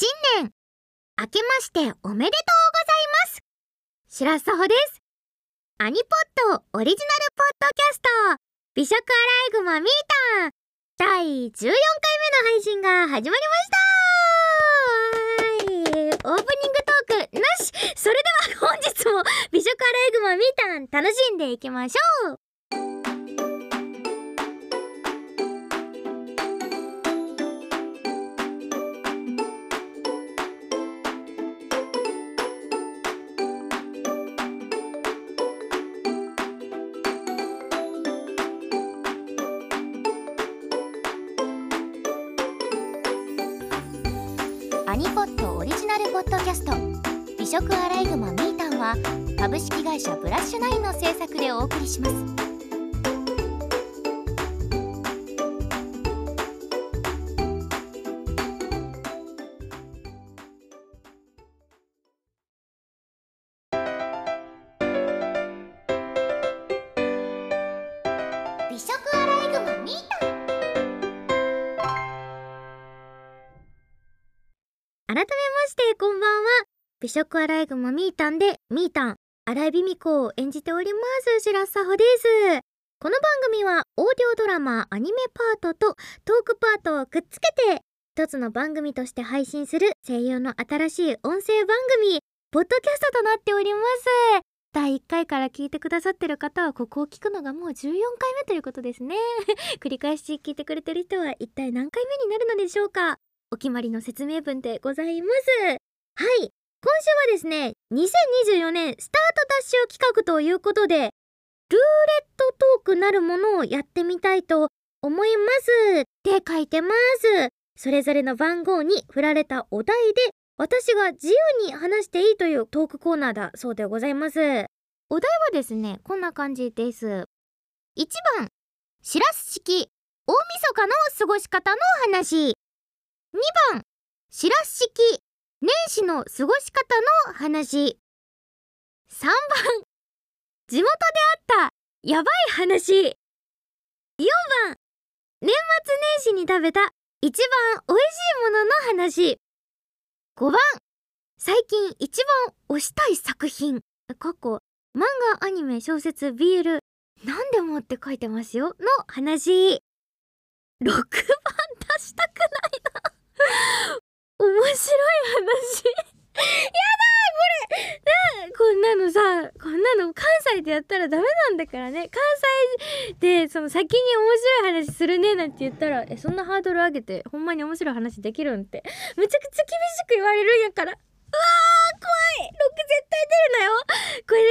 新年。明けましておめでとうございます。白沢です。アニポッドオリジナルポッドキャスト。美食アライグマミータン第14回目の配信が始まりました。オープニングトークなし。それでは本日も美食アライグマミータン楽しんでいきましょう。アライグマミータンは株式会社ブラッシュナインの制作でお送りします。美食アライグマミータンでミータン荒井美美子を演じております白佐穂です。この番組はオーディオドラマアニメパートとトークパートをくっつけて一つの番組として配信する声優の新しい音声番組ポッドキャストとなっております。第1回から聞いてくださってる方はここを聞くのがもう14回目ということですね。繰り返し聞いてくれてる人は一体何回目になるのでしょうか。お決まりの説明文でございます。はい。今週はですね2024年スタートダッシュ企画ということでルーレットトークなるものをやってみたいと思いますって書いてます。それぞれの番号に振られたお題で私が自由に話していいというトークコーナーだそうでございます。お題はですねこんな感じです。1番しらす式大晦日の過ごし方の話。2番しらす式。年始の過ごし方の話。3番。地元であったやばい話。4番。年末年始に食べた一番美味しいものの話。5番。最近一番推したい作品。過去。漫画アニメ小説 BL 何でもって書いてますよ。の話。6番。出したくないな。面白い話。やだこれ。なこんなのさこんなの関西でやったらダメなんだからね。関西でその先に面白い話するねなんて言ったらえそんなハードル上げてほんまに面白い話できるんって。めちゃくちゃ厳しく言われるんやから。うわー怖い。6絶対出るなよ。これ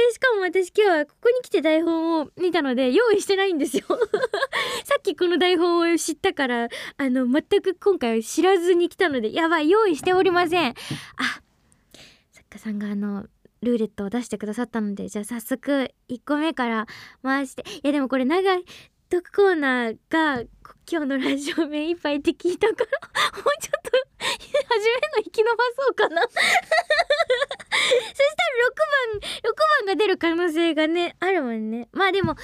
私今日はここに来て台本を見たので用意してないんですよ。さっきこの台本を知ったからあの全く今回知らずに来たのでやばい用意しておりません。あ作家さんがあのルーレットを出してくださったのでじゃあ早速1個目から回して。いやでもこれ長い。トークコーナーが今日のラジオ目いっぱいって聞いたから もうちょっと初めの引き伸ばそうかな。そしたら6番6番が出る可能性がねあるもんね。まあでも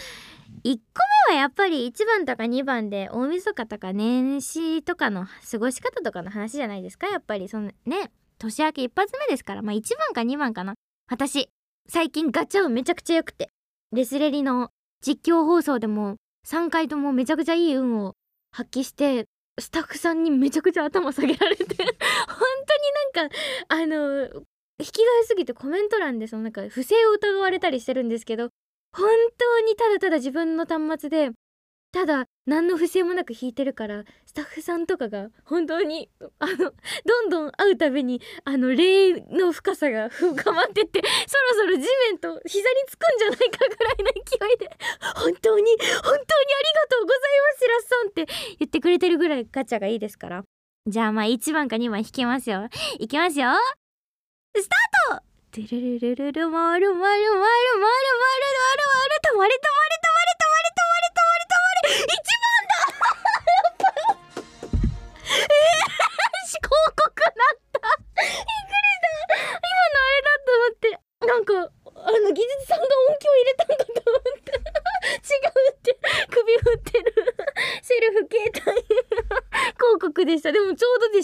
1個目はやっぱり1番とか2番で大晦日とか年始とかの過ごし方とかの話じゃないですかやっぱり。そのね年明け一発目ですから。まあ1番か2番かな。私最近ガチャ運めちゃくちゃ良くて。レスレリの実況放送でも3回ともめちゃくちゃいい運を発揮してスタッフさんにめちゃくちゃ頭下げられて 本当になんかあの引きが良すぎてコメント欄でそのなんか不正を疑われたりしてるんですけど本当にただただ自分の端末でただ何の不正もなく弾いてるからスタッフさんとかが本当にあのどんどん会うたびにあの霊の深さが深まってってそろそろ地面と膝につくんじゃないかぐらいの勢いで本当に本当にありがとうございますしらすさんって言ってくれてるぐらいガチャがいいですから。じゃあまあ1番か2番引きますよ。いきますよ。スタート!てるるるるるまるまるまるまるまるまるまる止まれ止まれ止まれ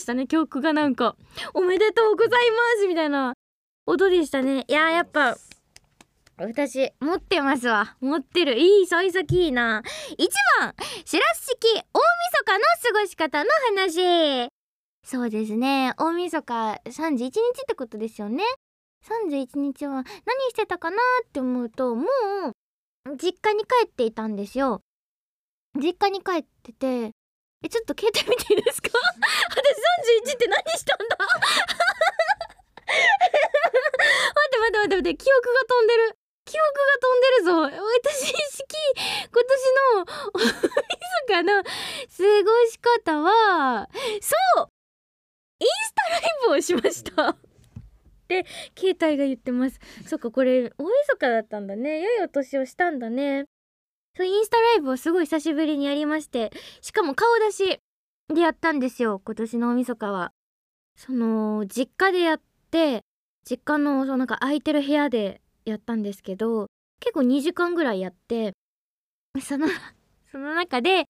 したね曲がなんか。おめでとうございますみたいな。音でしたね。いややっぱ私持ってますわ。持ってる。いい幸先いいな。1番しらす式大晦日の過ごし方の話。そうですね。大晦日31日ってことですよね。31日は何してたかなって思うともう実家に帰っていたんですよ。実家に帰っててえちょっと携帯見ていいですか？私31って何したんだ？待って待って待って待って記憶が飛んでる。記憶が飛んでるぞ。私式今年の 大晦日の過ごし方はそう！インスタライブをしました。って携帯が言ってます。そっかこれ大晦日だったんだね。良いお年をしたんだね。そうインスタライブをすごい久しぶりにやりましてしかも顔出しでやったんですよ今年の大晦日は。その実家でやって実家のそのなんか空いてる部屋でやったんですけど結構2時間ぐらいやってその その中で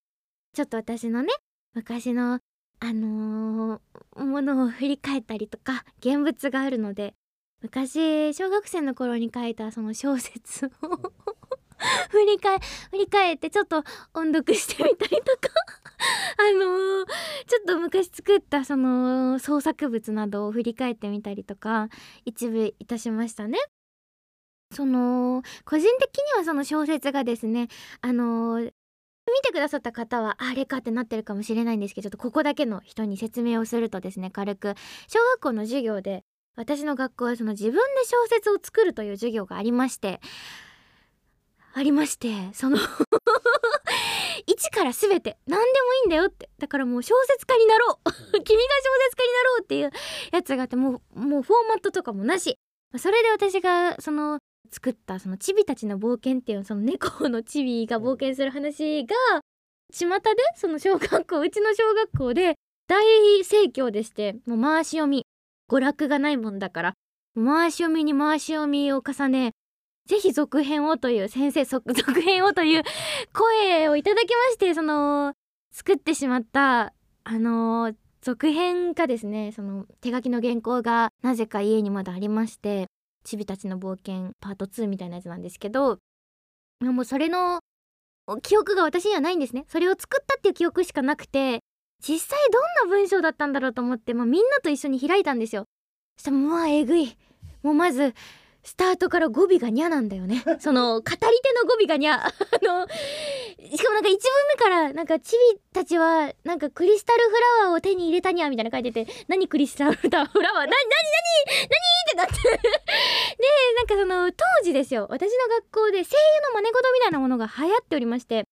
ちょっと私のね昔のあのー、ものを振り返ったりとか現物があるので昔小学生の頃に書いたその小説を 振り返振り返ってちょっと音読してみたりとか あのー、ちょっと昔作ったその創作物などを振り返ってみたりとか一部いたしましたね。その個人的にはその小説がですねあのー、見てくださった方はあれかってなってるかもしれないんですけどちょっとここだけの人に説明をするとですね軽く小学校の授業で私の学校はその自分で小説を作るという授業がありましてありましてその 一から全て何でもいいんだよって。だからもう小説家になろう。君が小説家になろうっていうやつがあってもうもうフォーマットとかもなし。それで私がその作ったそのチビたちの冒険っていうその猫のチビが冒険する話が巷でその小学校うちの小学校で大盛況でしてもう回し読み。娯楽がないもんだから。回し読みに回し読みを重ねぜひ続編をという先生続編をという声をいただきましてその作ってしまったあの続編がですねその手書きの原稿がなぜか家にまだありましてチビたちの冒険パート2みたいなやつなんですけどもうそれの記憶が私にはないんですね。それを作ったっていう記憶しかなくて実際どんな文章だったんだろうと思って、まあ、みんなと一緒に開いたんですよ。そしたらもうえぐい。もうまずスタートから語尾がにゃなんだよね。その語り手の語尾がにゃ あのしかもなんか1文目からなんかチビたちはなんかクリスタルフラワーを手に入れたにゃみたいな書いてて何クリスタルフラワー？何何何何ってなって。でなんかその当時ですよ。私の学校で声優の真似事みたいなものが流行っておりまして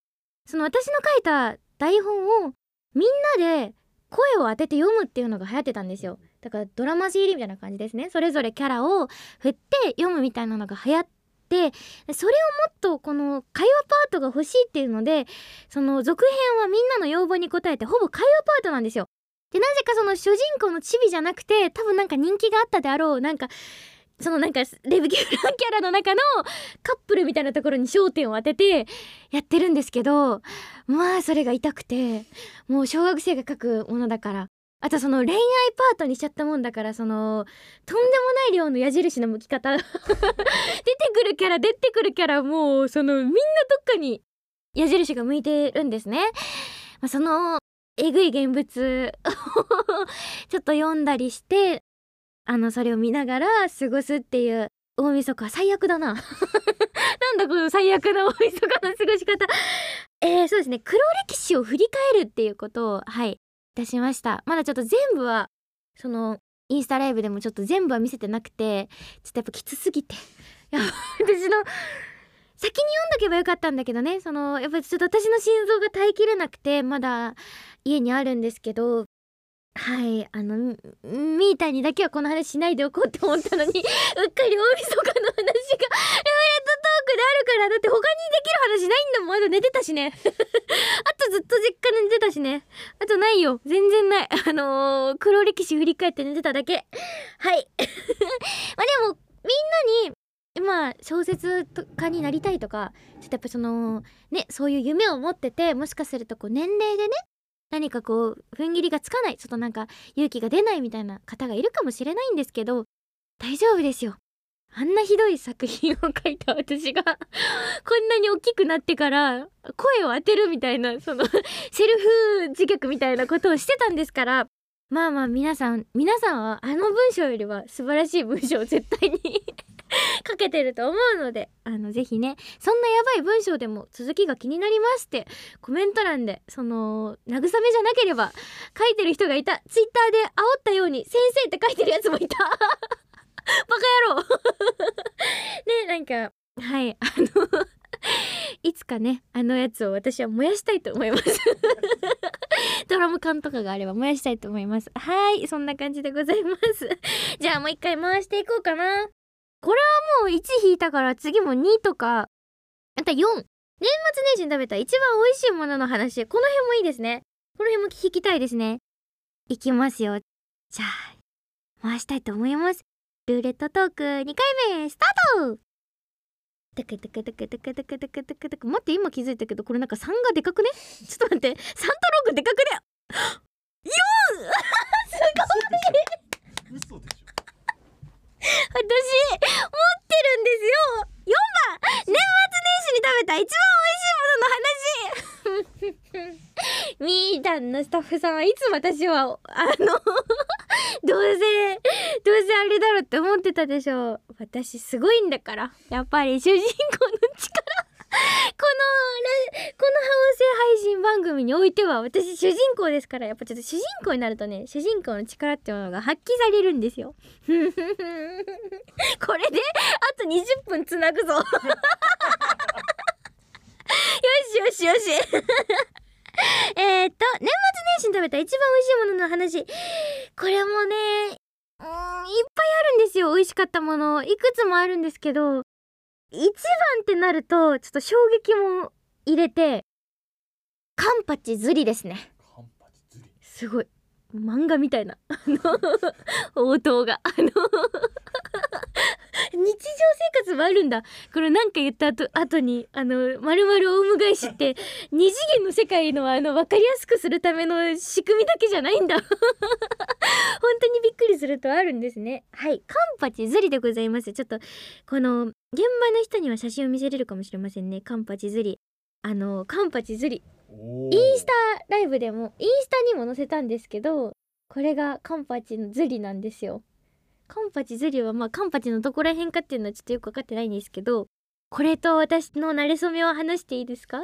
その私の書いた台本をみんなで声を当てて読むっていうのが流行ってたんですよだからドラマ CD みたいな感じですね。それぞれキャラを振って読むみたいなのが流行ってそれをもっとこの会話パートが欲しいっていうのでその続編はみんなの要望に応えてほぼ会話パートなんですよ。でなぜかその主人公のチビじゃなくて多分なんか人気があったであろうなんかそのなんかレブキュランキャラの中のカップルみたいなところに焦点を当ててやってるんですけどまあそれが痛くてもう小学生が書くものだから。あとその恋愛パートにしちゃったもんだからそのとんでもない量の矢印の向き方 出てくるキャラ出てくるキャラもうそのみんなどっかに矢印が向いてるんですね。そのえぐい現物をちょっと読んだりしてあのそれを見ながら過ごすっていう大晦日は最悪だな。なんだこの最悪な大晦日の過ごし方。えー、そうですね。黒歴史を振り返るっていうことをはい。たしました。まだちょっと全部はそのインスタライブでもちょっと全部は見せてなくてちょっとやっぱきつすぎて。いや私の先に読んどけばよかったんだけどね。そのやっぱりちょっと私の心臓が耐えきれなくてまだ家にあるんですけど。はいあのみーたんにだけはこの話しないでおこうって思ったのにうっかり大晦日の話が あるからだって他にできる話ないんだもん。まだ寝てたしね。あとずっと実家で寝てたしね。あとないよ。全然ない。あのー、黒歴史振り返って寝てただけ。はい。まあでもみんなにまあ小説家になりたいとかちょっとやっぱそのねそういう夢を持っててもしかするとこう年齢でね何かこう踏ん切りがつかないちょっとなんか勇気が出ないみたいな方がいるかもしれないんですけど大丈夫ですよあんなひどい作品を書いた私が こんなに大きくなってから声を当てるみたいなその セルフ自虐みたいなことをしてたんですからまあまあ皆さん皆さんはあの文章よりは素晴らしい文章を絶対に 書けてると思うのであのぜひねそんなやばい文章でも続きが気になりますってコメント欄でその慰めじゃなければ書いてる人がいた。ツイッターで煽ったように「先生」って書いてるやつもいた。バカ野郎。ねなんかはいあの いつかねあのやつを私は燃やしたいと思います。ドラム缶とかがあれば燃やしたいと思います。はいそんな感じでございます。じゃあもう一回回していこうかな。これはもう1引いたから次も2とか。あと4年末年始に食べた一番美味しいものの話。この辺もいいですね。この辺も聞きたいですね。いきますよ。じゃあ回したいと思います。ルーレットトーク2回目スタートテクテクテクテクテクテクテクテク待って今気づいたけどこれなんか3がでかくねちょっと待って3と6でかくね 4! すごい嘘でしょ私持ってるんですよ年末年始に食べた一番美味しいものの話。みーたんのスタッフさんはいつも私はあの どうせどうせあれだろって思ってたでしょう。私すごいんだから。やっぱり主人公の力このこの音声配信番組においては私主人公ですからやっぱちょっと主人公になるとね主人公の力っていうものが発揮されるんですよ。これであと20分つなぐぞ。よしよしよし。えっと年末年始に食べた一番美味しいものの話。これもねうんいっぱいあるんですよ。美味しかったもの。いくつもあるんですけど。一番ってなるとちょっと衝撃も入れてカンパチズリですね。カンパチ釣り。すごい。漫画みたいな。応答が。あの日常生活もあるんだ。これなんか言った後後にあの丸々オウム返しって二次元の世界のあの分かりやすくするための仕組みだけじゃないんだ。本当にびっくりするとあるんですね。はい。カンパチズリでございます。ちょっとこの現場の人には写真を見せれるかもしれませんね。カンパチズリ。あのカンパチズリ。おインスタライブでもインスタにも載せたんですけどこれがカンパチのズリなんですよカンパチズリはまあカンパチのどこら辺かっていうのはちょっとよく分かってないんですけどこれと私の馴れ初めを話していいですか？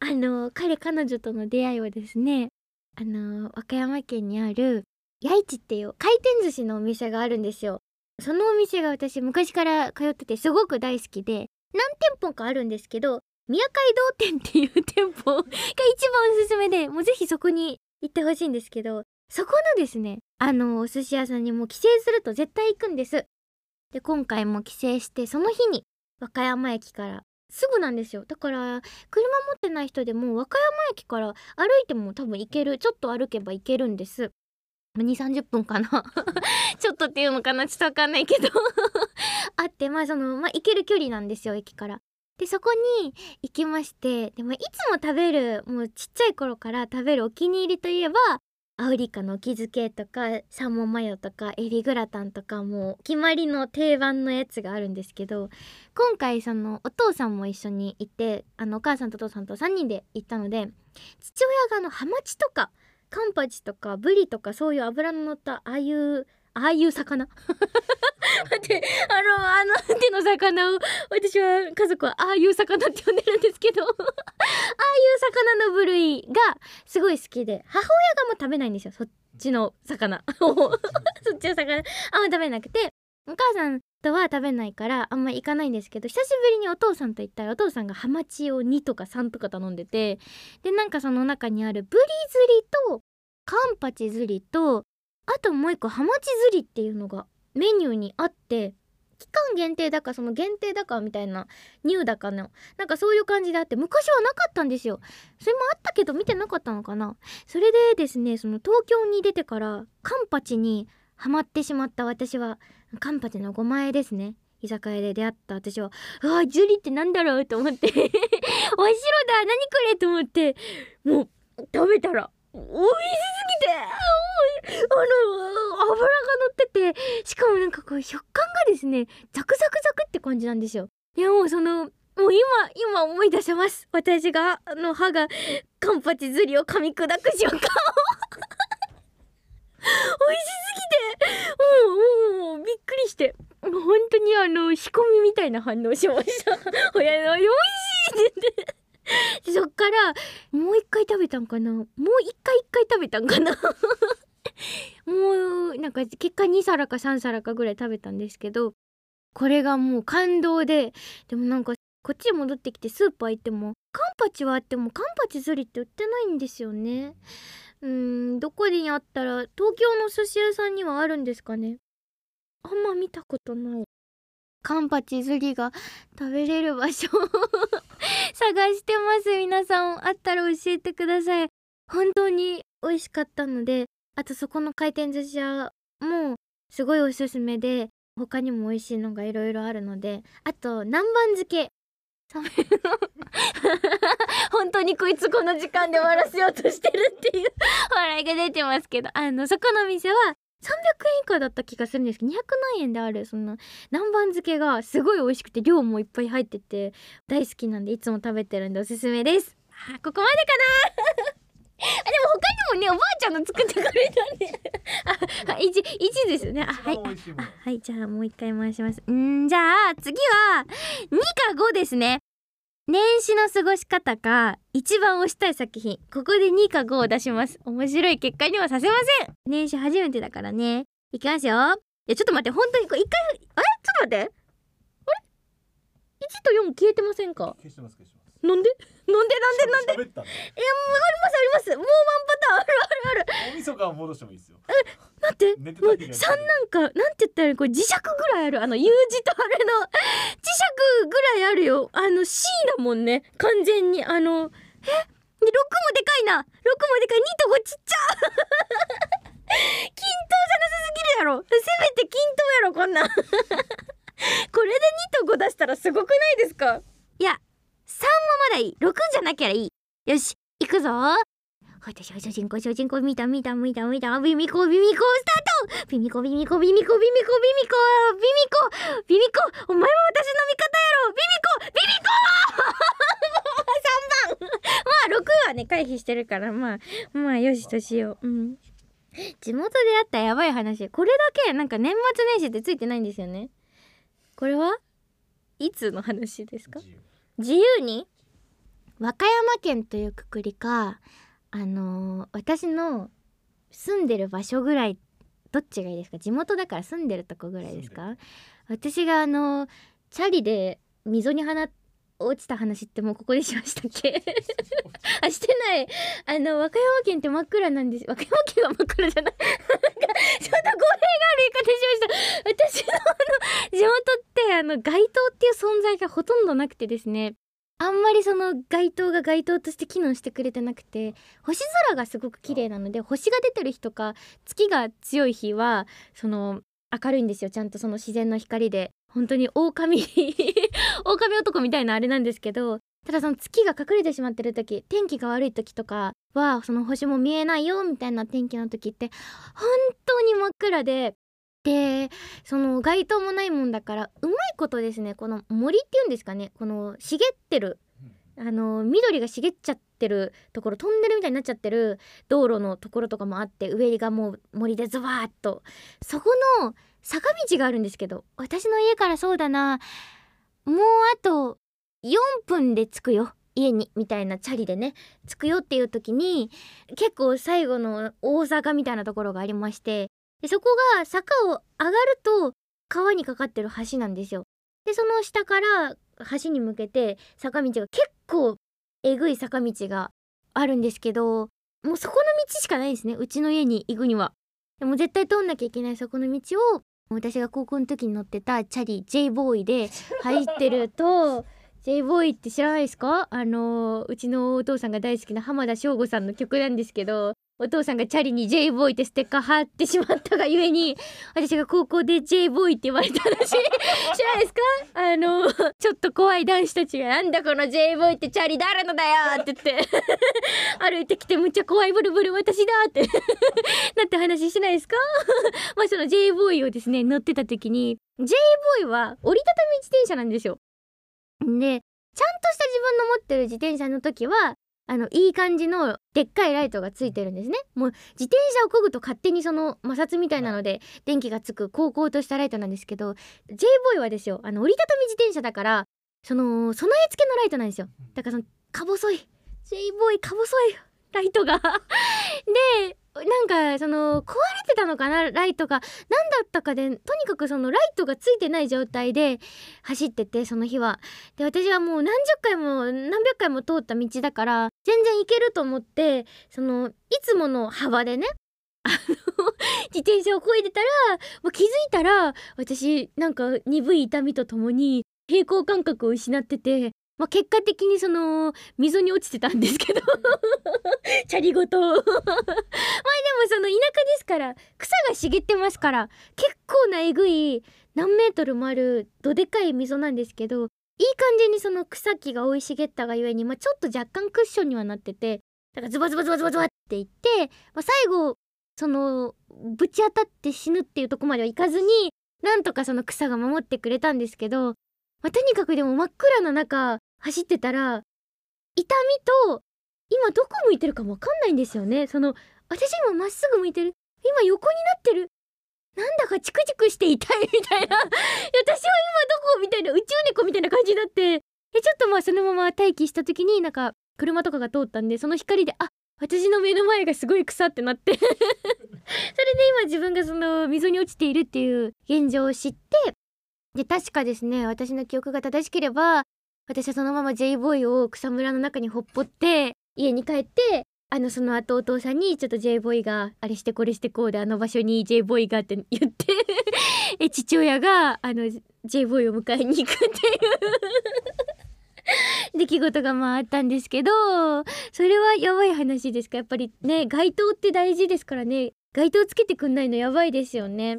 あ の彼彼女との出会いはですねあの和歌山県にある八市っていう回転寿司のお店があるんですよ。そのお店が私昔から通っててすごく大好きで何店舗かあるんですけど宮街道店っていう店舗が一番おすすめでもうぜひそこに行ってほしいんですけどそこのですねあのお寿司屋さんにも帰省すると絶対行くんです。で今回も帰省してその日に和歌山駅からすぐなんですよ。だから車持ってない人でも和歌山駅から歩いても多分行けるちょっと歩けば行けるんです。2 3 0分かな。ちょっとっていうのかなちょっとわかんないけど。あってまあそのまあ行ける距離なんですよ駅から。でそこに行きましてでもいつも食べるもうちっちゃい頃から食べるお気に入りといえばアオリカの木漬けとかサーモンマヨとかエビグラタンとかもう決まりの定番のやつがあるんですけど今回そのお父さんも一緒に行ってあのお母さんとお父さんと3人で行ったので父親があのハマチとかカンパチとかブリとかそういう脂の乗ったああいうああいう魚。待ってあのあの手の魚を私は家族はああいう魚って呼んでるんですけど。ああいう魚の部類がすごい好きで。母親がもう食べないんですよ。そっちの魚。を そっちの魚。あんま食べなくて。お母さんとは食べないからあんま行かないんですけど久しぶりにお父さんと行ったらお父さんがハマチを2とか3とか頼んでて。でなんかその中にあるブリ釣りとカンパチ釣りとあともう一個ハマチ釣りっていうのがメニューにあって期間限定だかその限定だかみたいなニューだかのなんかそういう感じであって昔はなかったんですよ。それもあったけど見てなかったのかな。それでですねその東京に出てからカンパチにハマってしまった私は。カンパチの5万円ですね。居酒屋で出会った私は。うわジュリってなんだろうと思って。真っ白だ何これと思って。もう食べたら美味しすぎて。あの油が乗っててしかもなんかこう食感がですねザクザクザクって感じなんですよ。いやもうそのもう今今思い出せます。私があの歯がカンパチずりを噛み砕く瞬間を。美味しすぎて。もうもうもうびっくりして。もう本当にあの仕込みみたいな反応しました。親の美味しいって。そっからもう一回食べたんかな？もう一回一回食べたんかな？もうなんか結果2皿か3皿かぐらい食べたんですけどこれがもう感動ででもなんかこっちに戻ってきてスーパー行ってもカンパチはあってもカンパチ釣りって売ってないんですよね。うーんどこにあったら東京の寿司屋さんにはあるんですかね？あんま見たことない。カンパチ釣りが食べれる場所 探してます。皆さんあったら教えてください。本当に美味しかったのであとそこの回転寿司屋もすごいおすすめで他にも美味しいのがいろいろあるのであと南蛮漬け。本当にこいつこの時間で終わらせようとしてるっていう笑いが出てますけどあのそこの店は300円以下だった気がするんですけど200何円であるその南蛮漬けがすごい美味しくて量もいっぱい入ってて大好きなんでいつも食べてるんでおすすめです。あここまでかな。あでも他にもねおばあちゃんの作ってくれたんで あ一一ですね。あはい。あはいじゃあもう一回回します。んじゃあ次は2か5ですね年始の過ごし方か一番推したい作品。ここで2か5を出します。面白い結果にはさせません。年始初めてだからね。いきますよ。いやちょっと待って本当にこれ一回あれ？ちょっと待って。あれ？1と4消えてませんか？消してます消してます。なんで？なんで？なんで？なんで？えもうありますあります。もうワンパターンあるあるある。大晦日は戻してもいいですよ。待って。もうた時に3なんかなんて言ったらこれ磁石ぐらいある。あの U 字とあれのるよ。あの C だもんね。完全に。あのえ？6もでかいな。6もでかい。2と5ちっちゃ。均等じゃなさすぎるやろ。せめて均等やろこんな これで2と5出したらすごくないですか？いや3もまだいい。6じゃなきゃいい。よし行くぞ。私は主人公主人公見た見た見た見たビミコビミコスタートビミコビミコビミコビミコビミコビミコビミコお前は私の味方やろビミコビミコ3番まあ6はね回避してるからまあまあよしとしよううん地元であったやばい話これだけなんか年末年始ってついてないんですよねこれは？いつの話ですか？自由。自由に？和歌山県というくくりかあのー私の住んでる場所ぐらいどっちがいいですか？地元だから住んでるとこぐらいですか？私があのーチャリで溝に放落ちた話ってもうここでしましたっけ？あしてない。あの和歌山県って真っ暗なんです。和歌山県は真っ暗じゃない。ちょっと語弊がある言い方しました。私のあの地元ってあの街灯っていう存在がほとんどなくてですねあんまりその街灯が街灯として機能してくれてなくて星空がすごく綺麗なので星が出てる日とか月が強い日はその明るいんですよ。ちゃんとその自然の光で。本当に狼 狼男みたいなあれなんですけどただその月が隠れてしまってる時天気が悪い時とかはその星も見えないよみたいな天気の時って本当に真っ暗ででその街灯もないもんだからうまいことですねこの森っていうんですかねこの茂ってるあの緑が茂っちゃってるところトンネルみたいになっちゃってる道路のところとかもあって上がもう森でズバーッとそこの坂道があるんですけど私の家からそうだなもうあと4分で着くよ家にみたいなチャリでね着くよっていう時に結構最後の大坂みたいなところがありましてでそこが坂を上がると川にかかってる橋なんですよ。でその下から橋に向けて坂道が結構えぐい坂道があるんですけどもうそこの道しかないですねうちの家に行くには。でも絶対通んなきゃいけないそこの道を私が高校の時に乗ってたチャリ J ボーイで入ってると J ボーイって知らないですか？あのうちのお父さんが大好きな浜田省吾さんの曲なんですけどお父さんがチャリに J ボーイってステッカー貼ってしまったがゆえに 私が高校で J ボーイって言われた話 知らないですか？あのちょっと怖い男子たちが「なんだこの J ボーイってチャリ誰のだよ!」って言って 歩いてきてむっちゃ怖いブルブル私だってなって話しないですか？まあその J ボーイをですね乗ってた時に J ボーイは折りたたみ自転車なんですよ。でちゃんとした自分の持ってる自転車の時はあのいい感じのでっかいライトがついてるんですね。もう自転車を漕ぐと勝手にその摩擦みたいなので電気がつく高校としたライトなんですけど J ボーイはですよあの折りたたみ自転車だからその備え付けのライトなんですよ。だからそのか細い J ボーイか細いライトが。でなんかその壊れてたのかなライトが。何だったかでとにかくそのライトがついてない状態で走っててその日は。で私はもう何十回も何百回も通った道だから全然行けると思ってそのいつもの幅でね あの自転車をこいでたらもう気づいたら私なんか鈍い痛みとともに平行感覚を失っててまあ、結果的にその溝に落ちてたんですけど。チャリごと。まあでもその田舎ですから草が茂ってますから結構なえぐい何メートルもあるどでかい溝なんですけどいい感じにその草木が生い茂ったがゆえに、まあ、ちょっと若干クッションにはなっててだからズバズバズバズバズバっていって、まあ、最後そのぶち当たって死ぬっていうとこまではいかずになんとかその草が守ってくれたんですけどまあ、とにかくでも真っ暗な中走ってたら痛みと今どこ向いてるか分かんないんですよね。その私今まっすぐ向いてる。今横になってる。なんだかチクチクして痛いみたいな。私は今どこみたいな宇宙猫みたいな感じになって。えちょっとまあそのまま待機した時になんか車とかが通ったんでその光であ私の目の前がすごい草ってなって。それで今自分がその溝に落ちているっていう現状を知って。で確かですね私の記憶が正しければ私はそのまま J ボーイを草むらの中にほっぽって家に帰ってあのその後お父さんにちょっと J ボーイがあれしてこれしてこうであの場所に J ボーイがって 言ってえ父親があの J ボーイを迎えに行くっていう。出来事がまああったんですけどそれはやばい話ですか。やっぱりね街灯って大事ですからね。街灯つけてくんないのやばいですよね。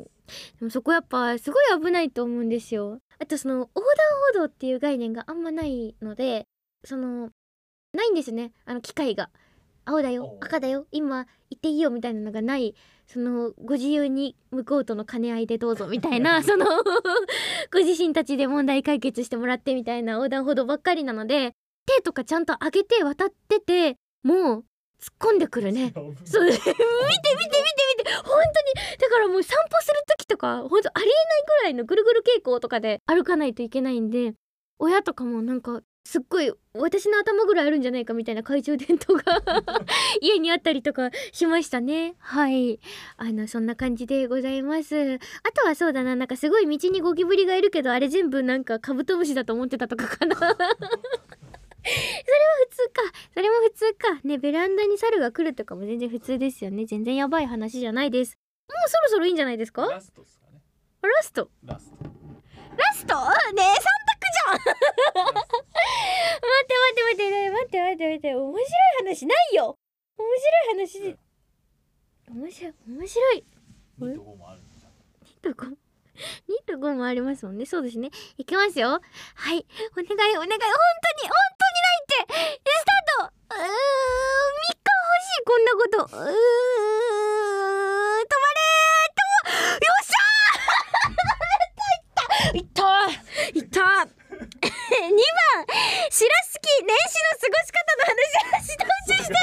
でもそこやっぱすごい危ないと思うんですよ。あとその横断歩道っていう概念があんまないのでそのないんですね。あの機械が。青だよ赤だよ今行っていいよみたいなのがないそのご自由に向こうとの兼ね合いでどうぞみたいな その ご自身たちで問題解決してもらってみたいな横断歩道ばっかりなので手とかちゃんと上げて渡っててもう突っ込んでくるね。そう。見て見て見て見て。本当にだからもう散歩する時とか本当ありえないぐらいのぐるぐる傾向とかで歩かないといけないんで親とかもなんかすっごい私の頭ぐらいあるんじゃないかみたいな懐中電灯が 家にあったりとかしましたね。はい。あのそんな感じでございます。あとはそうだな。なんかすごい道にゴキブリがいるけどあれ全部なんかカブトムシだと思ってたとかかな 普通か。それも普通か。ねベランダに猿が来るとかも全然普通ですよね。全然やばい話じゃないです。もうそろそろいいんじゃないですか？ラストっすかね。ラスト？ラスト。ラスト？ねえ三択じゃん。待って待って待って待って待って待って。面白い話ないよ。面白い話。面白い面白い。2と5もあるんじゃん2と5 2と5もありますもんね。そうですね。いきますよ。はい。お願いお願い。本当に本当にないってスタートうーん3日欲しいこんなこと。うーん止まれーとよっしゃー。い。ったい。ったい。った2番シラスキ年始の過ごし方の話してほしいしてる。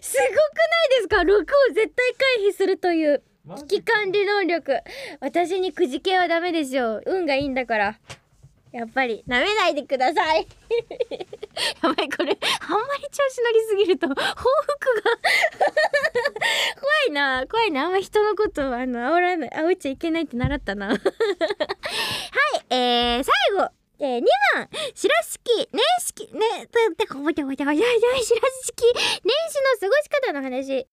すごくないですか？6を絶対回避するという。危機管理能力。私にくじけはダメですよ運がいいんだからやっぱり舐めないでください。やばいこれあんまり調子乗りすぎると報復が。怖いな怖いなあんま人のことをあの煽らない煽っちゃいけないって習ったな。はいえー、最後。えー、2番。白式年式。ねてこぼてこぼてこぼて白式年始の過ごし方の話。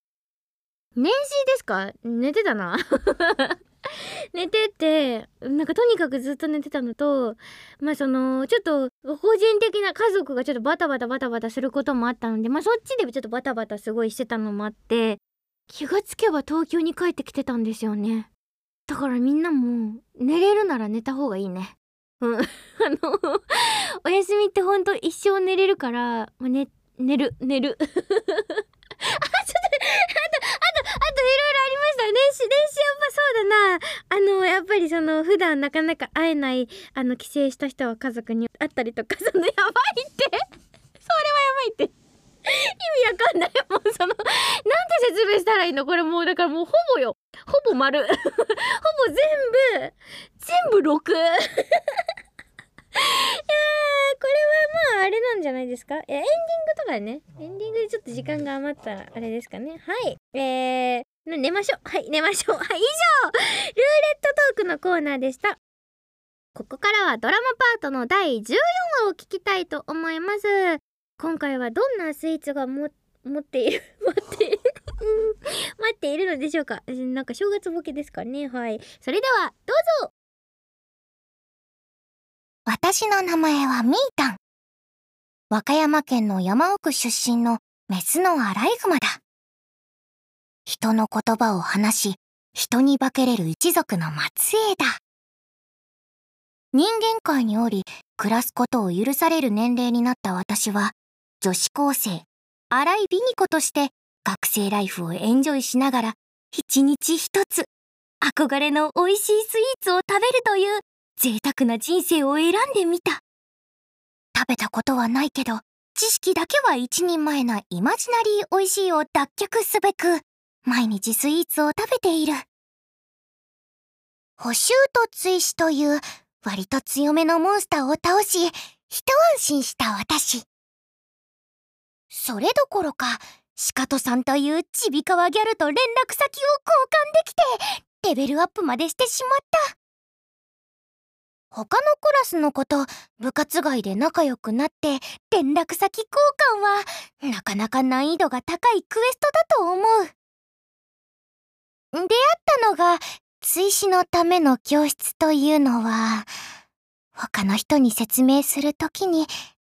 年始ですか？寝てたな 寝ててなんかとにかくずっと寝てたのとまあそのちょっと個人的な家族がちょっとバタバタバタバタすることもあったのでまあそっちでちょっとバタバタすごいしてたのもあって気がつけば東京に帰ってきてたんですよね。だからみんなも寝れるなら寝た方がいいね。うん。あのお休みってほんと一生寝れるから、まあ、寝寝る寝るあちょっとあとあとあといろいろありました練習練習やっぱそうだな。あのやっぱりその普段なかなか会えないあの帰省した人は家族に会ったりとかそのやばいって。それはやばいって。意味わかんないもうその。なんて説明したらいいの？これもうだからもうほぼよ。ほぼ丸。ほぼ全部全部 6! いやこれはまああれなんじゃないですか？いやエンディングとかね。エンディングでちょっと時間が余ったらあれですかね。はい。えー、寝ましょう。はい寝ましょう。はい以上。ルーレットトークのコーナーでした。ここからはドラマパートの第14話を聞きたいと思います。今回はどんなスイーツがも 持っている 待っている 待っているのでしょうか？なんか正月ボケですかね？はい。それではどうぞ。私の名前はミータン。和歌山県の山奥出身のメスのアライグマだ。人の言葉を話し、人に化けれる一族の末裔だ。人間界におり、暮らすことを許される年齢になった私は、女子高生、荒井美ニ子として学生ライフをエンジョイしながら、一日一つ、憧れの美味しいスイーツを食べるという贅沢な人生を選んでみた。食べたことはないけど、知識だけは一人前なイマジナリー美味しいを脱却すべく、毎日スイーツを食べている。補修と追試という割と強めのモンスターを倒し、一安心した私。それどころか、シカトさんというちびかわギャルと連絡先を交換できて、レベルアップまでしてしまった。他のクラスの子と部活外で仲良くなって連絡先交換はなかなか難易度が高いクエストだと思う。出会ったのが追試のための教室というのは他の人に説明するときに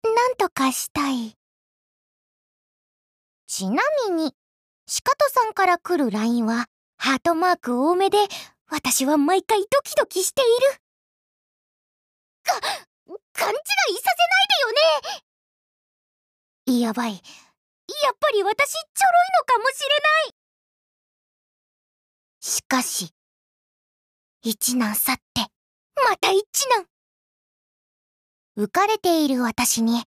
何とかしたい。ちなみに、シカトさんから来る LINE はハートマーク多めで私は毎回ドキドキしている。か、勘違いさせないでよねやばい。やっぱり私ちょろいのかもしれない。しかし、一難去って、また一難。浮かれている私に、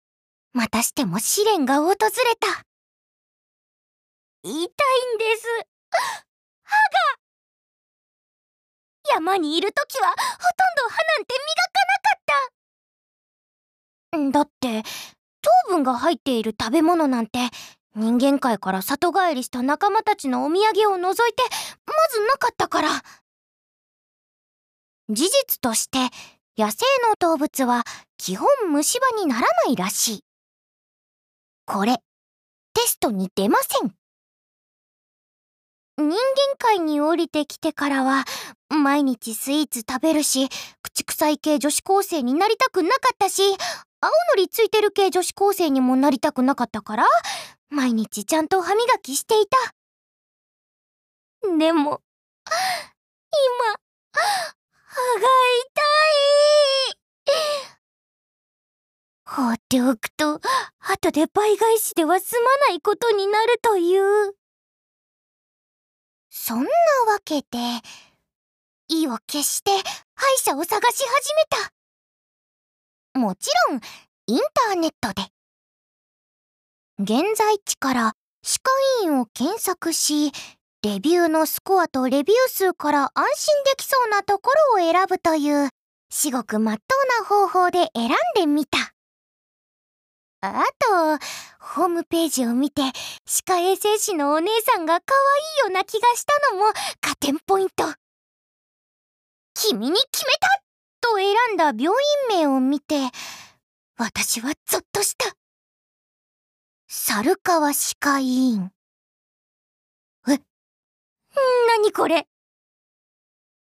またしても試練が訪れた。痛いんです。歯が。山にいるときはほとんど歯なんて磨かなかったった。だって、糖分が入っている食べ物なんて、人間界から里帰りした仲間たちのお土産を除いて、まずなかったから。事実として、野生の動物は基本虫歯にならないらしい。これ、テストに出ません。人間界に降りてきてからは、毎日スイーツ食べるし、口臭い系女子高生になりたくなかったし、青のりついてる系女子高生にもなりたくなかったから、毎日ちゃんと歯磨きしていた。でも、今、歯が痛い。放っておくと、後で倍返しでは済まないことになるという。そんなわけで、意を決して歯医者を探し始めた。もちろん、インターネットで。現在地から歯科医院を検索し、レビューのスコアとレビュー数から安心できそうなところを選ぶという、至極まっとうな方法で選んでみた。あと、ホームページを見て、歯科衛生士のお姉さんが可愛いような気がしたのも加点ポイント。君に決めたと選んだ病院名を見て、私はゾッとした。猿川歯科医院。え、なにこれ？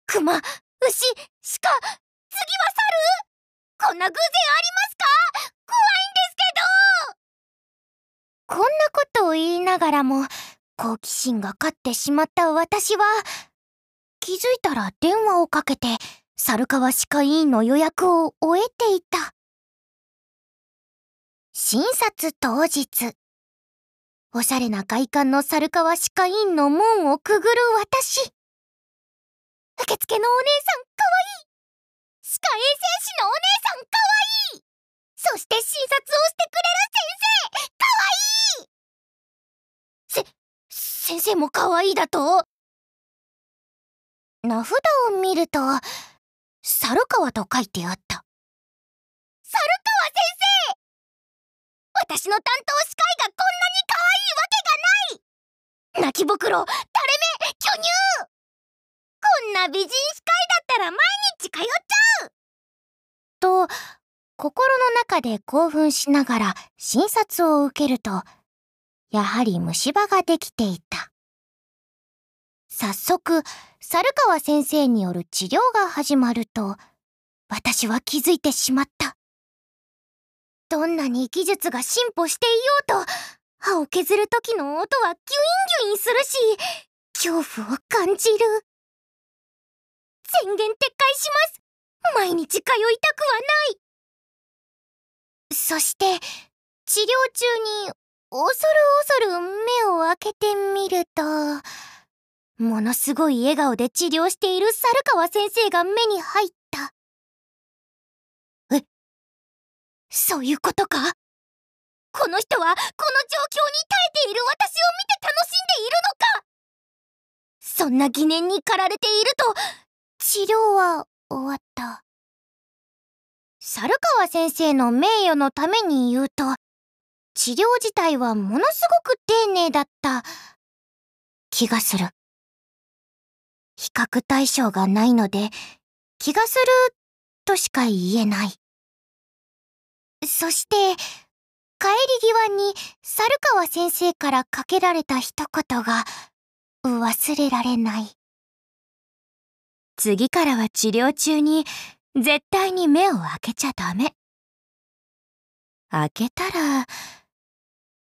熊牛鹿次は猿？こんな偶然ありますか？怖いんですどこんなことを言いながらも好奇心が勝ってしまった私は気づいたら電話をかけて猿川歯科医院の予約を終えていた。診察当日おしゃれな外観の猿川歯科医院の門をくぐる私。受付のお姉さんかわい。い歯科衛生士のお姉さんかわいい。そして診察をしてくれる先生。かわいい。せ、先生もかわいいだと？名札を見ると、猿川と書いてあった。猿川先生私の担当歯科医がこんなに可愛いわけがない。泣き袋、垂れ目、巨乳。こんな美人歯科医だったら毎日通っちゃう。と、心の中で興奮しながら診察を受けると、やはり虫歯ができていた。早速、猿川先生による治療が始まると、私は気づいてしまった。どんなに技術が進歩していようと、歯を削る時の音はギュインギュインするし、恐怖を感じる。宣言撤回します毎日通いたくはないそして、治療中に恐る恐る目を開けてみると、ものすごい笑顔で治療している猿川先生が目に入った。えそういうことか？この人はこの状況に耐えている私を見て楽しんでいるのか？そんな疑念に駆られていると、治療は終わった。猿川先生の名誉のために言うと、治療自体はものすごく丁寧だった気がする。比較対象がないので、気がするとしか言えない。そして、帰り際に猿川先生からかけられた一言が忘れられない。次からは治療中に絶対に目を開けちゃダメ。開けたら、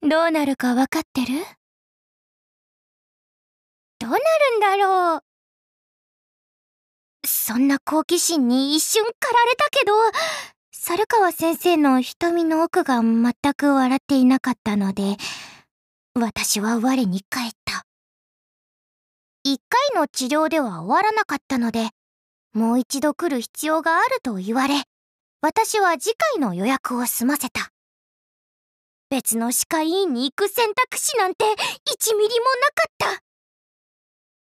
どうなるかわかってる？どうなるんだろう？そんな好奇心に一瞬駆られたけど、猿川先生の瞳の奥が全く笑っていなかったので、私は我に返った。一回の治療では終わらなかったので、もう一度来る必要があると言われ、私は次回の予約を済ませた。別の歯科医院に行く選択肢なんて1ミリもなかった。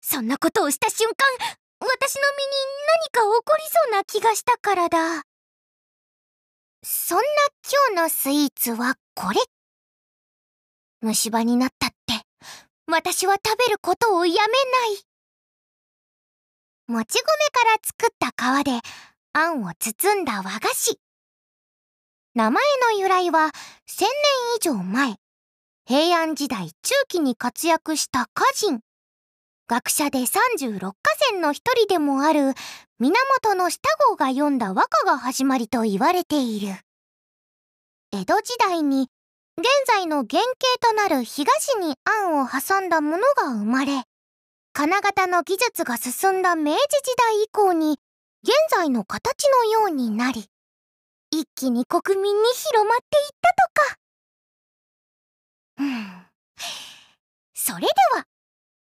そんなことをした瞬間、私の身に何か起こりそうな気がしたからだ。そんな今日のスイーツはこれ。虫歯になったって、私は食べることをやめない。もち米から作った皮で、あんを包んだ和菓子。名前の由来は、千年以上前、平安時代中期に活躍した歌人、学者で36河川の一人でもある源の下号が読んだ和歌が始まりと言われている。江戸時代に現在の原型となる東に案を挟んだものが生まれ、金型の技術が進んだ明治時代以降に現在の形のようになり、一気に国民に広まっていったとか。うん。それでは、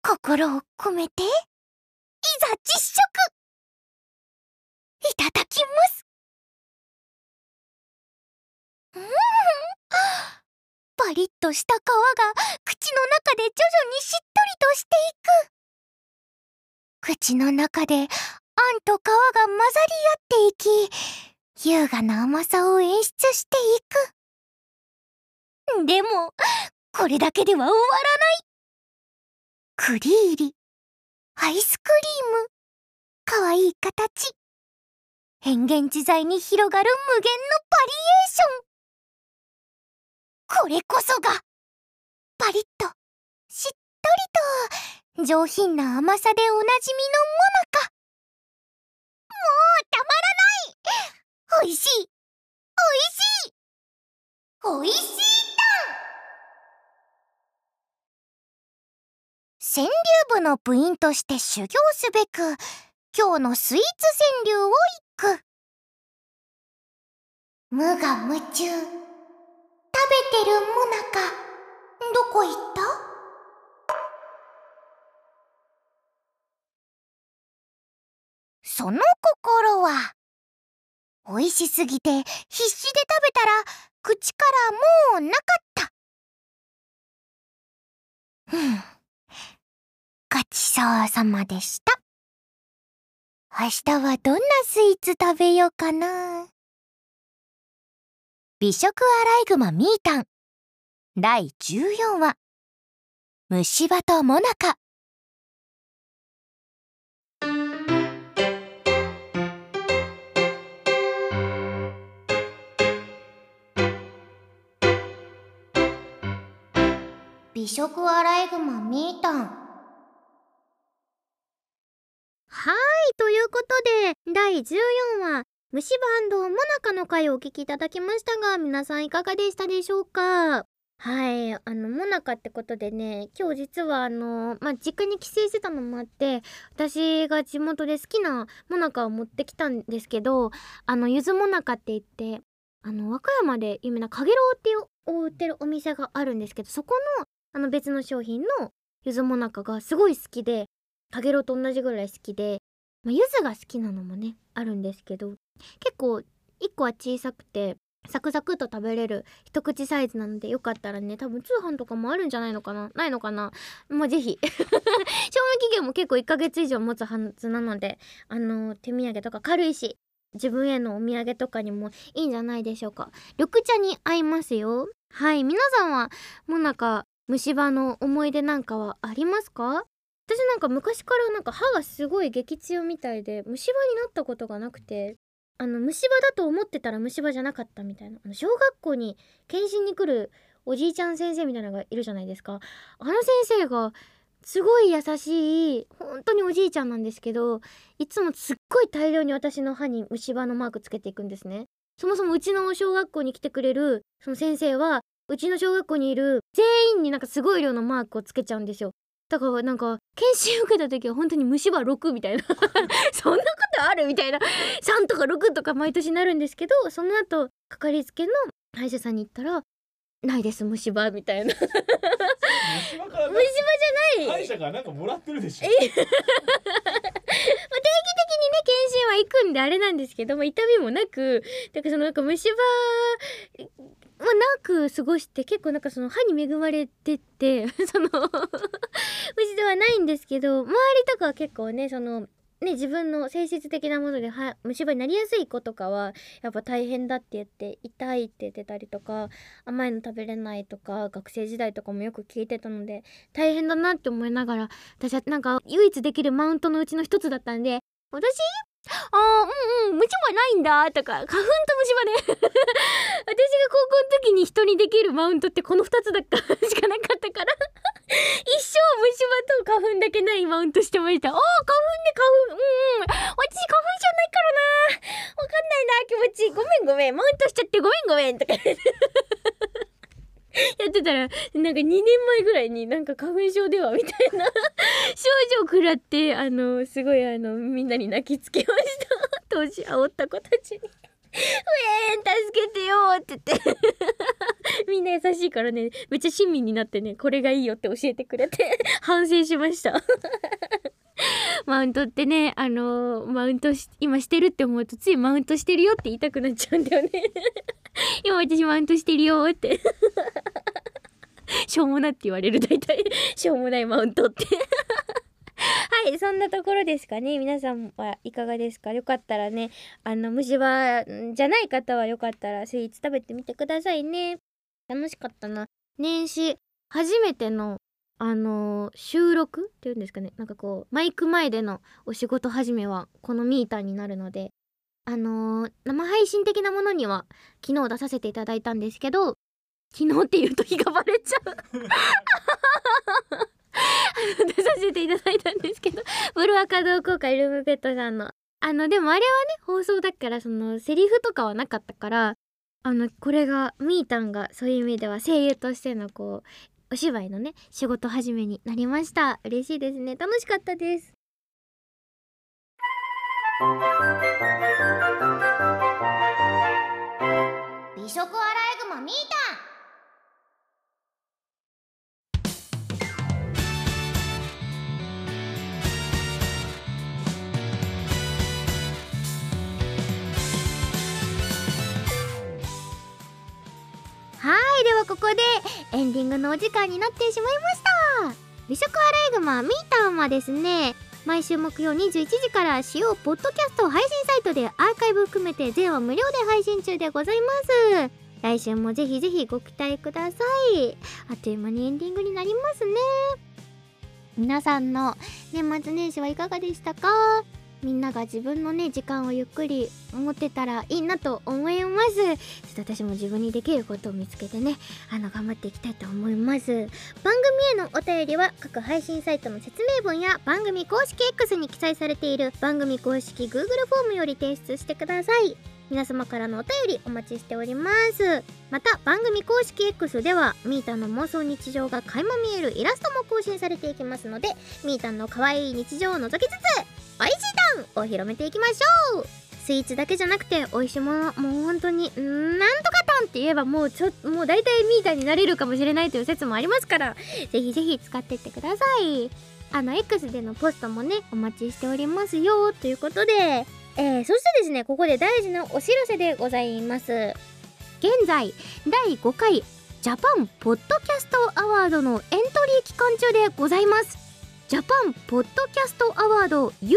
心を込めて、いざ実食いただきますうんパリッとした皮が口の中で徐々にしっとりとしていく口の中であんと皮が混ざり合っていき優雅な甘さを演出していくでもこれだけでは終わらない栗入り、アイスクリーム、かわいい形。変幻自在に広がる無限のバリエーション。これこそが、パリッと、しっとりと、上品な甘さでおなじみのモナカもうたまらない。おいしい。おいしい。おいしいだ。川柳部の部員として修行すべく今日のスイーツ川柳を一句無我夢中。食べてるモナカどこ行った？その心は。美味しすぎて必死で食べたら口からもうなかった。ふん。ごちそうさまでした。明日はどんなスイーツ食べようかな。美食アライグマミータン第14話。虫歯とモナカ。美食アライグマミータン。はいということで第14話虫歯モナカの回をお聞きいただきましたが皆さんいかがでしたでしょうか？はいあのモナカってことでね今日実はあのまあ実家に帰省してたのもあって私が地元で好きなモナカを持ってきたんですけどあのゆずモナカって言ってあの和歌山で有名なかげろうっていうを売ってるお店があるんですけどそこのあの別の商品のゆずもなかがすごい好きでかげろと同じぐらい好きで、まあ、ゆずが好きなのもねあるんですけど結構1個は小さくてサクサクと食べれる一口サイズなのでよかったらね多分通販とかもあるんじゃないのかなないのかなもうぜひ。賞味期限も結構1ヶ月以上持つはずなのであの手土産とか軽いし自分へのお土産とかにもいいんじゃないでしょうか。緑茶に合いますよ。はい皆さんはもなか虫歯の思い出なんかはありますか？私なんか昔からなんか歯がすごい激強みたいで虫歯になったことがなくてあの虫歯だと思ってたら虫歯じゃなかったみたいな。あの小学校に検診に来るおじいちゃん先生みたいなのがいるじゃないですか。あの先生がすごい優しい本当におじいちゃんなんですけどいつもすっごい大量に私の歯に虫歯のマークつけていくんですね。そもそもうちの小学校に来てくれるその先生はうちの小学校にいる全員になんかすごい量のマークをつけちゃうんですよ。だからなんか検診受けた時は本当に虫歯6みたいな。そんなことあるみたいな。3とか6とか毎年なるんですけどその後かかりつけの歯医者さんに行ったらないです虫歯みたいな。虫歯じゃない。歯医者からなんかもらってるでしょ。まあ定期的にね検診は行くんであれなんですけど、まあ、痛みもなくだからそのなんか虫歯まあ、なく過ごして結構なんかその歯に恵まれてって その虫ではないんですけど周りとかは結構ねそのね自分の性質的なものでは虫歯になりやすい子とかはやっぱ大変だって言って痛いって言ってたりとか甘いの食べれないとか学生時代とかもよく聞いてたので大変だなって思いながら私はなんか唯一できるマウントのうちの一つだったんで私あーうんうん虫歯ないんだとか花粉と虫歯ね私が高校の時に人にできるマウントってこの2つだった しかなかったから。一生虫歯と花粉だけないマウントしてました。あー花粉ね花粉。うんうん。私花粉じゃないからな。わかんないな気持ち。ごめんごめん。マウントしちゃってごめんごめんとかやってたらなんか2年前ぐらいになんか花粉症ではみたいな症状食らってあのすごいあのみんなに泣きつけました。当時煽った子たちに「ウェーン助けてよ」って言って。みんな優しいからねめっちゃ親身になってねこれがいいよって教えてくれて反省しました。マウントってねあのマウントし今してるって思うとついマウントしてるよって言いたくなっちゃうんだよね。今私マウントしてるよって。しょうもなって言われる。大体しょうもないマウントって。はいそんなところですかね。皆さんはいかがですか？よかったらねあの虫歯じゃない方はよかったらスイーツ食べてみてくださいね。楽しかったな。年始初めてのあのー収録っていうんですかね。なんかこうマイク前でのお仕事始めはこのミーターになるのであのー生配信的なものには昨日出させていただいたんですけど昨日って言うと日がバレちゃう。出させていただいたんですけどブルワ稼働公開ルームペットさんの。あのでもあれはね放送だからそのセリフとかはなかったからあのこれがみーたんがそういう意味では声優としてのこうお芝居のね仕事始めになりました。嬉しいですね。楽しかったです。美食アライグマみーたん。はいではここでエンディングのお時間になってしまいました。美食アライグマみーたんはですね毎週木曜21時から使用ポッドキャスト配信サイトでアーカイブ含めて全話無料で配信中でございます。来週もぜひぜひご期待ください。あっという間にエンディングになりますね。皆さんの年末年始はいかがでしたか？みんなが自分のね時間をゆっくり持ってたらいいなと思います。ちょっと私も自分にできることを見つけてねあの頑張っていきたいと思います。番組へのお便りは各配信サイトの説明文や番組公式 X に記載されている番組公式 Google フォームより提出してください。皆様からのお便りお待ちしております。また番組公式 X ではミータンの妄想日常が垣間見えるイラストも更新されていきますのでミータンの可愛い日常を覗きつつ美味しいタンを広めていきましょう。スイーツだけじゃなくて美味しいものもう本当にんなんとかタンって言えばもうちょっもう大体ミータンになれるかもしれないという説もありますからぜひぜひ使ってってください。あの X でのポストもねお待ちしておりますよ。ということでえー、そしてですねここで大事なお知らせでございます。現在第5回ジャパンポッドキャストアワードのエントリー期間中でございます。ジャパンポッドキャストアワード有料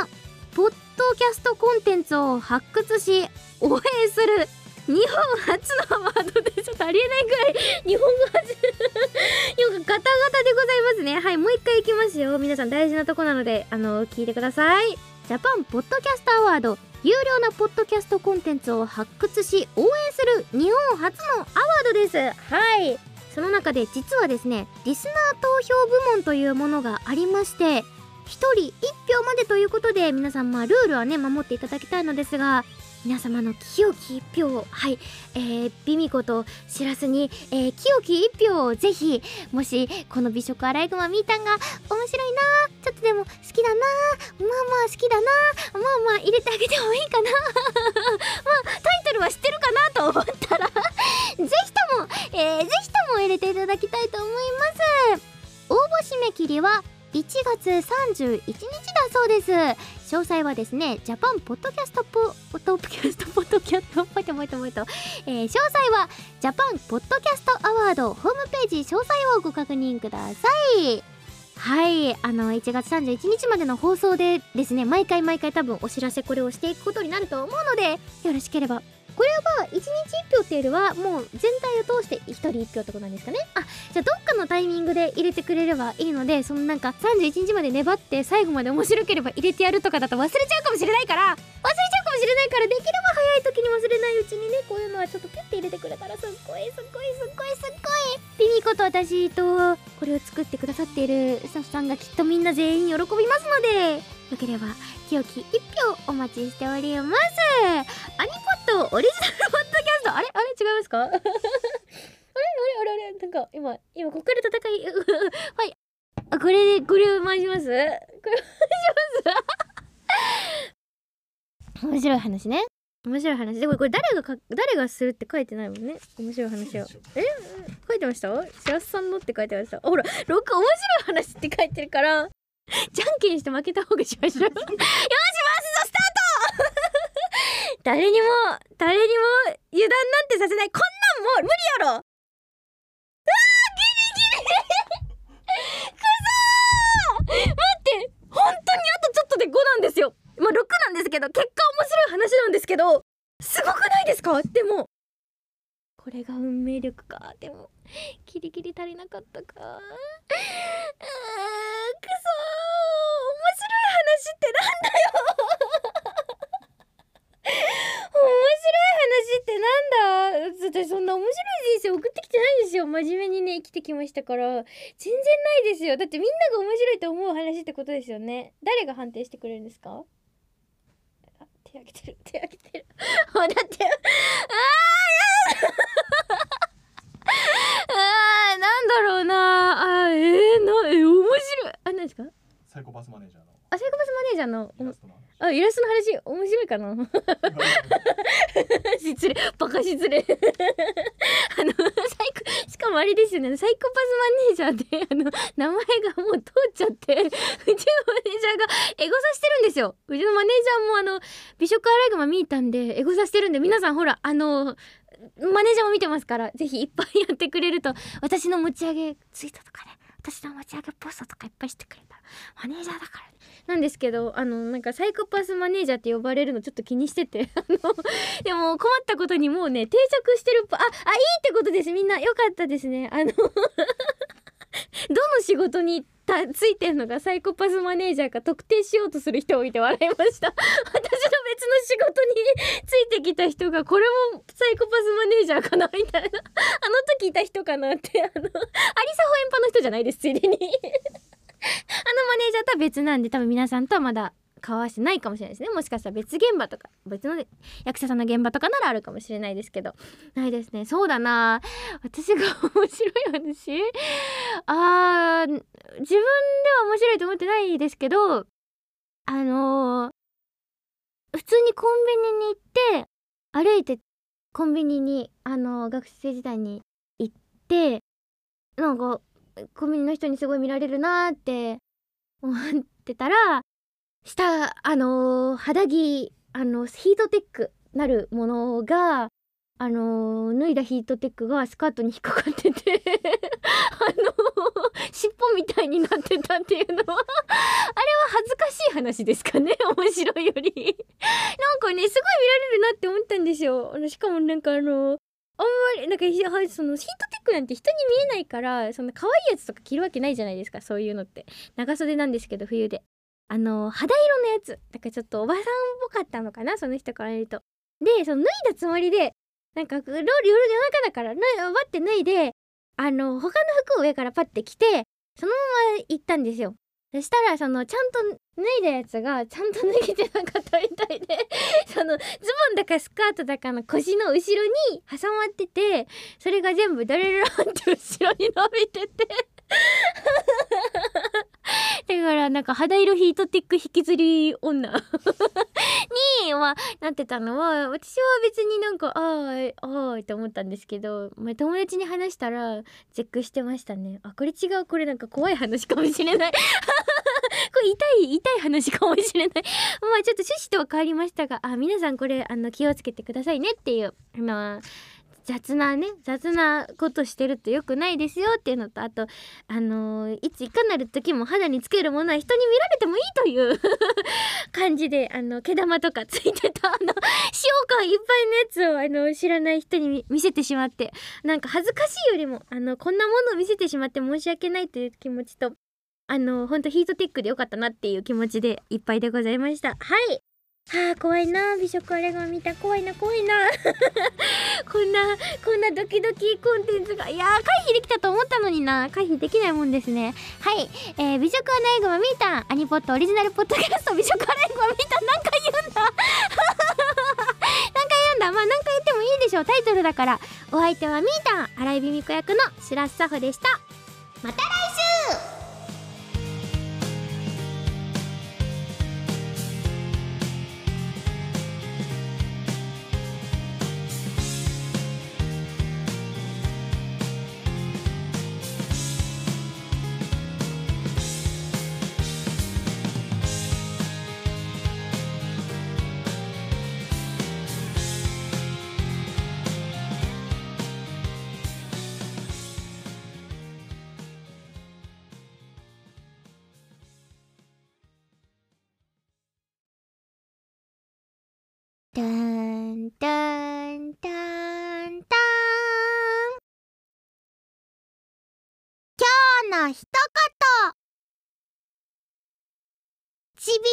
なポッドキャストコンテンツを発掘し応援する日本初のアワードでちょっとありえないぐらい 日本語初 よくガタガタでございますね。はいもう一回いきますよ。皆さん大事なとこなのであの聞いてください。ジャパンポッドキャストアワード有料なポッドキャストコンテンツを発掘し応援する日本初のアワードです。はい。その中で実はですねリスナー投票部門というものがありまして1人1票までということで皆さんまあルールはね守っていただきたいのですが皆様の清き一票はい、えー、ビミコとしらすに、えー、清き一票をぜひもしこの美食アライグマみーたんが面白いなちょっとでも好きだなまあまあ好きだなまあまあ入れてあげてもいいかな まあタイトルは知ってるかなと思ったらぜひとも、えー、ぜひとも入れていただきたいと思います。応募締め切りは1月31日だそうです。詳細はですねジャパンポッドキャストポポッドキャストポッドキャストポイトポイトポイト、えー、詳細はジャパンポッドキャストアワードホームページ詳細をご確認ください。はい。あの1月31日までの放送でですね毎回毎回多分お知らせこれをしていくことになると思うのでよろしければこれは1日1票っていうよりはもう全体を通して1人1票ってことなんですかね。あじゃあどっかのタイミングで入れてくれればいいのでそのなんか31日まで粘って最後まで面白ければ入れてやるとかだと忘れちゃうかもしれないから。忘れちゃうかもしれないからできれば早い時に忘れないうちにねこういうのはちょっとピュッて入れてくれたらすっごいすっごいすっごいすっごい。ピミコと私とこれを作ってくださっているスタッフさんがきっとみんな全員喜びますので。よければ清き一票お待ちしております。アニポットオリジナルポッドキャスト。あれ？あれ？違いますか？あれ？あれ？あれ？あれ？なんか今今ここから戦い。はい。あこれでこれを回します？これ回します？面白い話ね。面白い話。でこれこれ誰がか誰がするって書いてないもんね。面白い話を。え？書いてました？白洲さんのって書いてました。ほら6面白い話って書いてるから じゃんけんして負けた方がしましょう。よしマスのスタート。誰にも誰にも油断なんてさせない。こんなんもう無理やろ。うわーギリギリ。くそー。待って本当にあとちょっとで5なんですよ。まあ6なんですけど結果面白い話なんですけどすごくないですか？でもこれが運命力か。でもギリギリ足りなかったか。あーくそー。面白い話ってなんだよ。面白い話ってなんだ。私そんな面白い人生送ってきてないんですよ。真面目にね生きてきましたから。全然ないですよ。だってみんなが面白いと思う話ってことですよね。誰が判定してくれるんですか？手挙げてる手挙げてる。だってあーやだ。あーなんだろうな。あーえー、なえ面白い。あ何ですか？サイコパスマネージャーの。あサイコパスマネージャーの。イラストの。話あイラストの話面白いかな？失礼。バカ失礼。あのサイコしかもあれですよね。サイコパスマネージャーであの名前がもう通っちゃってうちのマネージャーがエゴサしてるんですよ。うちのマネージャーもあの美食アライグマ見たんでエゴサしてるんで皆さんほらあのマネージャーも見てますからぜひいっぱいやってくれると私の持ち上げツイートとかね私の持ち上げポストとかいっぱいしてくれた。マネージャーだからね。なんですけどあのなんかサイコパスマネージャーって呼ばれるのちょっと気にしてて。あのでも困ったことにもうね定着してるああいいってことです。みんな。よかったですね。あの どの仕事にたついてるのがサイコパスマネージャーか特定しようとする人を見て笑いました。私の別の仕事についてきた人がこれもサイコパスマネージャーかなみたいな。あの時いた人かなって あのアリサホエンパの人じゃないですついでに。あのマネージャーとは別なんで多分皆さんとはまだ顔合わせてないかもしれないですね。もしかしたら別現場とか別の役者さんの現場とかならあるかもしれないですけど。ないですね。そうだな。私が面白い話？あー自分では面白いと思ってないですけどあのー普通にコンビニに行って歩いてコンビニにあのー学生時代に行ってなんかコンビニの人にすごい見られるなーって思ってたら下あの肌着あのヒートテックなるものがあの脱いだヒートテックがスカートに引っかかってて あの尻尾みたいになってたっていうのはあれは恥ずかしい話ですかね 面白いより。なんかねすごい見られるなって思ったんですよ。あのしかもなんかあのあんまりなんかそのヒートテックなんて人に見えないからそんな可愛いやつとか着るわけないじゃないですかそういうのって。長袖なんですけど冬で。あの肌色のやつ。だからちょっとおばさんっぽかったのかな？その人から見ると。でその脱いだつもりでなんか夜夜夜中だからバッて脱いであの他の服を上からパッて着てそのまま行ったんですよ。そしたらそのちゃんと脱いだやつがちゃんと脱げてなかったみたいで そのズボンだかスカートだかの腰の後ろに挟まっててそれが全部ドレルランって後ろに伸びてて。だからなんか肌色ヒートテック引きずり女。にはなってたのは私は別になんかあーあーって思ったんですけど、まあ、友達に話したらチェックしてましたね。あこれ違うこれなんか怖い話かもしれない。これ痛い痛い話かもしれない。まあちょっと趣旨とは変わりましたがあ皆さんこれあの気をつけてくださいねっていうあの雑なね雑なことしてると良くないですよっていうのとあとあのーいついかなる時も肌につけるものは人に見られてもいいという 感じであの毛玉とかついてたあの塩感いっぱいのやつをあの知らない人に見せてしまってなんか恥ずかしいよりもあのこんなものを見せてしまって申し訳ないという気持ちとあのほんとヒートテックでよかったなっていう気持ちでいっぱいでございました。はい。はあ怖いな。美食あれが見た。怖いな怖いな。こんなこんなドキドキコンテンツが。いやー回避できたと思ったのにな。回避できないもんですね。はい、えー、美食アライグマミータンアニポットオリジナルポッドキャスト。美食アライグマミータン何回言うんだ。何回言うんだ。まあ何回言ってもいいでしょう。タイトルだから。お相手はミータン荒井美美子役の白洲佐穂でした。また来週。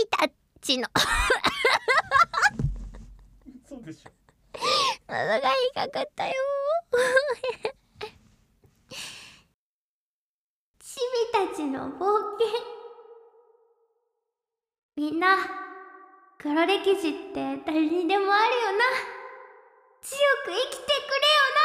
たちの。そうでしょ。喉が引っかかったよ。チビたちの冒険。みんな黒歴史って誰にでもあるよな。強く生きてくれよな